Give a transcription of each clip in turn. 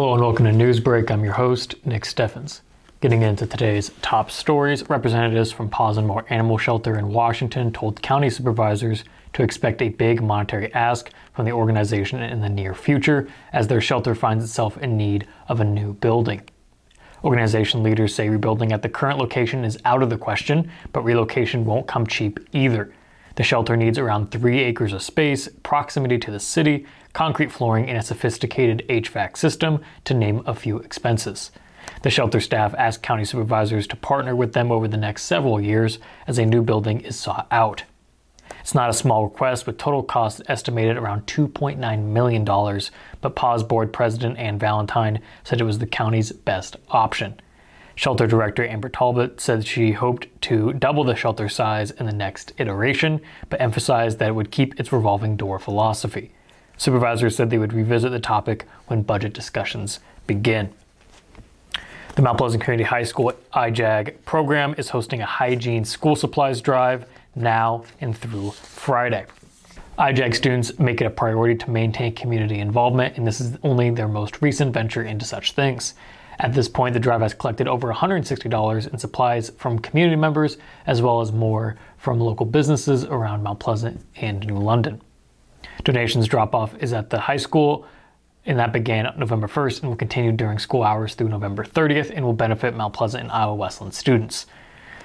Hello and welcome to Newsbreak. I'm your host, Nick Steffens. Getting into today's top stories, representatives from Paws and More Animal Shelter in Washington told county supervisors to expect a big monetary ask from the organization in the near future as their shelter finds itself in need of a new building. Organization leaders say rebuilding at the current location is out of the question, but relocation won't come cheap either. The shelter needs around three acres of space, proximity to the city, concrete flooring, and a sophisticated HVAC system, to name a few expenses. The shelter staff asked county supervisors to partner with them over the next several years as a new building is sought out. It's not a small request, with total costs estimated around $2.9 million, but Paws Board President Ann Valentine said it was the county's best option. Shelter Director Amber Talbot said she hoped to double the shelter size in the next iteration, but emphasized that it would keep its revolving door philosophy. Supervisors said they would revisit the topic when budget discussions begin. The Mount Pleasant Community High School IJAG program is hosting a hygiene school supplies drive now and through Friday. IJAG students make it a priority to maintain community involvement, and this is only their most recent venture into such things. At this point, the drive has collected over $160 in supplies from community members, as well as more from local businesses around Mount Pleasant and New London. Donations drop off is at the high school, and that began November 1st and will continue during school hours through November 30th and will benefit Mount Pleasant and Iowa Wesleyan students.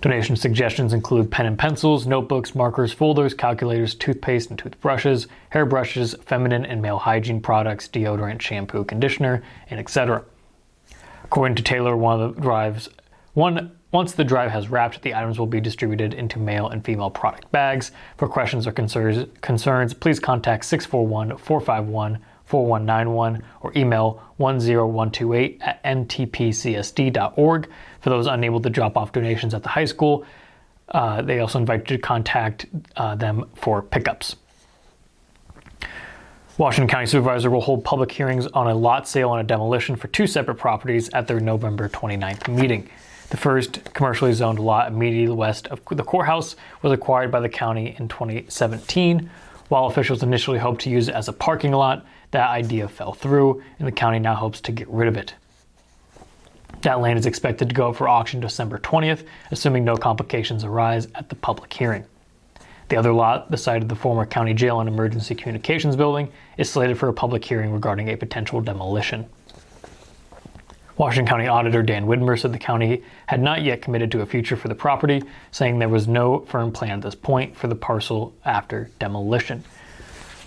Donation suggestions include pen and pencils, notebooks, markers, folders, calculators, toothpaste and toothbrushes, hairbrushes, feminine and male hygiene products, deodorant, shampoo, conditioner, and etc. According to Taylor, one of the drives, one once the drive has wrapped, the items will be distributed into male and female product bags. For questions or concerns, concerns please contact 641 451 4191 or email 10128 at ntpcsd.org. For those unable to drop off donations at the high school, uh, they also invite you to contact uh, them for pickups. Washington County Supervisor will hold public hearings on a lot sale and a demolition for two separate properties at their November 29th meeting. The first commercially zoned lot immediately west of the courthouse was acquired by the county in 2017. While officials initially hoped to use it as a parking lot, that idea fell through, and the county now hopes to get rid of it. That land is expected to go up for auction December 20th, assuming no complications arise at the public hearing. The other lot, the site of the former county jail and emergency communications building, is slated for a public hearing regarding a potential demolition. Washington County Auditor Dan Widmer said the county had not yet committed to a future for the property, saying there was no firm plan at this point for the parcel after demolition.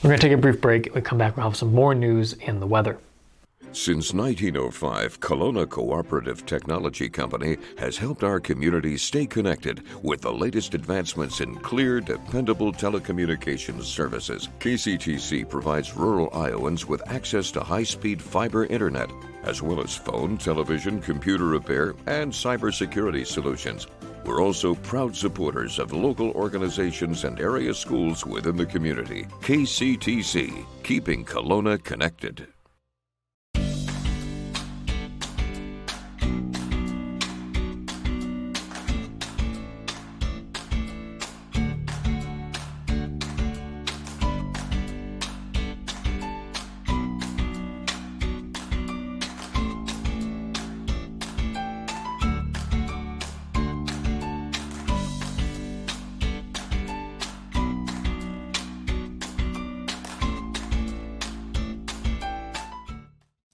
We're going to take a brief break. We come back, we'll have some more news and the weather. Since 1905, Kalona Cooperative Technology Company has helped our community stay connected with the latest advancements in clear, dependable telecommunications services. KCTC provides rural Iowans with access to high speed fiber internet, as well as phone, television, computer repair, and cybersecurity solutions. We're also proud supporters of local organizations and area schools within the community. KCTC, keeping Kalona connected.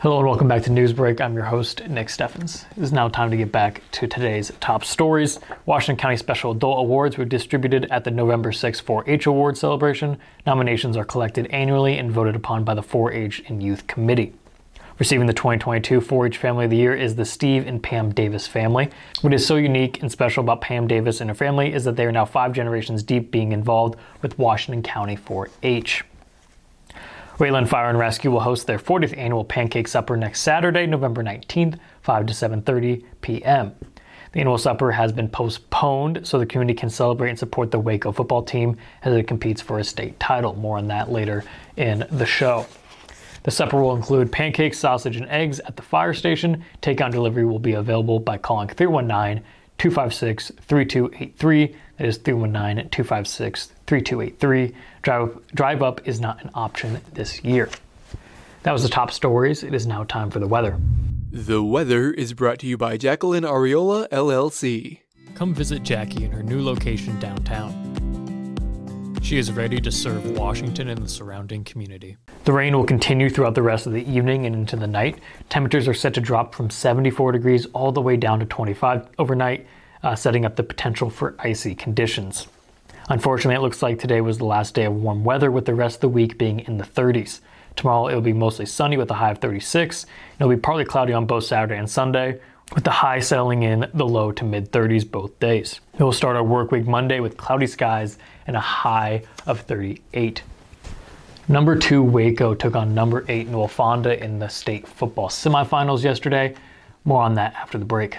Hello and welcome back to Newsbreak. I'm your host, Nick Steffens. It is now time to get back to today's top stories. Washington County Special Adult Awards were distributed at the November 6 4 H Award celebration. Nominations are collected annually and voted upon by the 4 H and Youth Committee. Receiving the 2022 4 H Family of the Year is the Steve and Pam Davis family. What is so unique and special about Pam Davis and her family is that they are now five generations deep being involved with Washington County 4 H. Wayland Fire and Rescue will host their 40th annual pancake supper next Saturday, November 19th, 5 to 7:30 p.m. The annual supper has been postponed so the community can celebrate and support the Waco football team as it competes for a state title. More on that later in the show. The supper will include pancakes, sausage, and eggs at the fire station. Take on delivery will be available by calling 319 256 3283. That is 319 256 3283. Drive, drive up is not an option this year. That was the top stories. It is now time for the weather. The weather is brought to you by Jacqueline Ariola LLC. Come visit Jackie in her new location downtown. She is ready to serve Washington and the surrounding community. The rain will continue throughout the rest of the evening and into the night. Temperatures are set to drop from 74 degrees all the way down to 25 overnight, uh, setting up the potential for icy conditions. Unfortunately, it looks like today was the last day of warm weather, with the rest of the week being in the 30s. Tomorrow it will be mostly sunny with a high of 36. It'll be partly cloudy on both Saturday and Sunday, with the high settling in the low to mid 30s both days. We will start our work week Monday with cloudy skies and a high of 38. Number two, Waco took on number eight, Newell-Fonda in the state football semifinals yesterday. More on that after the break.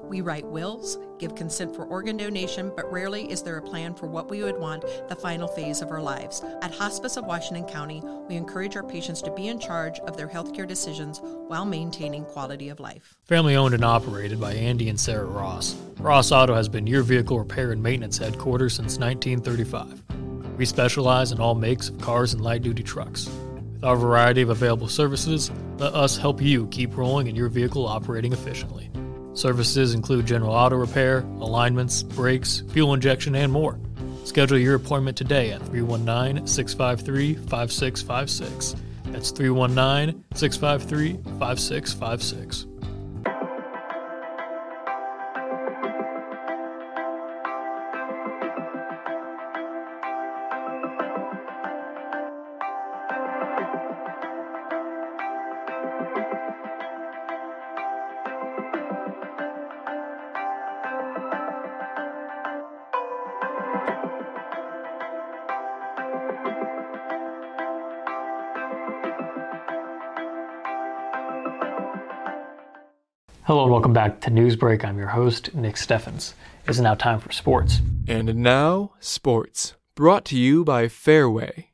We write wills, give consent for organ donation, but rarely is there a plan for what we would want the final phase of our lives. At Hospice of Washington County, we encourage our patients to be in charge of their healthcare decisions while maintaining quality of life. Family owned and operated by Andy and Sarah Ross. Ross Auto has been your vehicle repair and maintenance headquarters since 1935. We specialize in all makes of cars and light duty trucks. With our variety of available services, let us help you keep rolling and your vehicle operating efficiently. Services include general auto repair, alignments, brakes, fuel injection, and more. Schedule your appointment today at 319 653 5656. That's 319 653 5656. Hello and welcome back to Newsbreak. I'm your host, Nick Steffens. It is now time for sports. And now, sports. Brought to you by Fairway.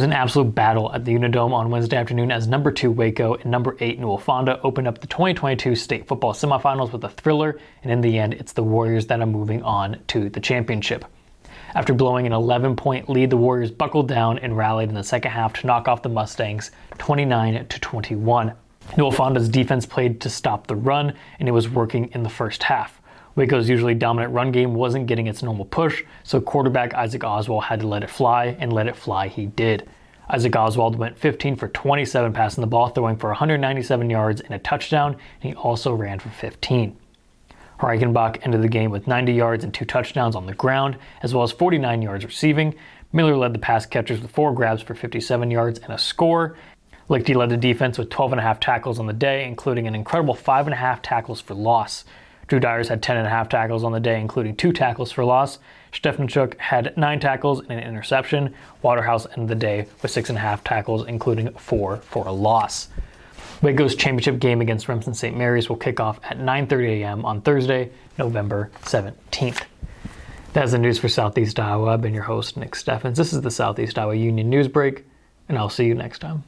Was an absolute battle at the Unidome on Wednesday afternoon as number two Waco and number eight Newell-Fonda opened up the 2022 state football semifinals with a thriller, and in the end, it's the Warriors that are moving on to the championship. After blowing an 11 point lead, the Warriors buckled down and rallied in the second half to knock off the Mustangs 29 to 21. Newell-Fonda's defense played to stop the run, and it was working in the first half. Waco's usually dominant run game wasn't getting its normal push, so quarterback Isaac Oswald had to let it fly, and let it fly he did. Isaac Oswald went 15 for 27 passing the ball, throwing for 197 yards and a touchdown, and he also ran for 15. Reichenbach ended the game with 90 yards and two touchdowns on the ground, as well as 49 yards receiving. Miller led the pass catchers with four grabs for 57 yards and a score. Lichty led the defense with 12 and a half tackles on the day, including an incredible 5.5 tackles for loss. Drew Dyers had 10.5 tackles on the day, including two tackles for loss. Stefanchuk had nine tackles and an interception. Waterhouse ended the day with six and a half tackles, including four for a loss. Waco's championship game against Remsen St. Mary's will kick off at 9:30 a.m. on Thursday, November 17th. That's the news for Southeast Iowa. I've been your host, Nick Steffens. This is the Southeast Iowa Union News Break, and I'll see you next time.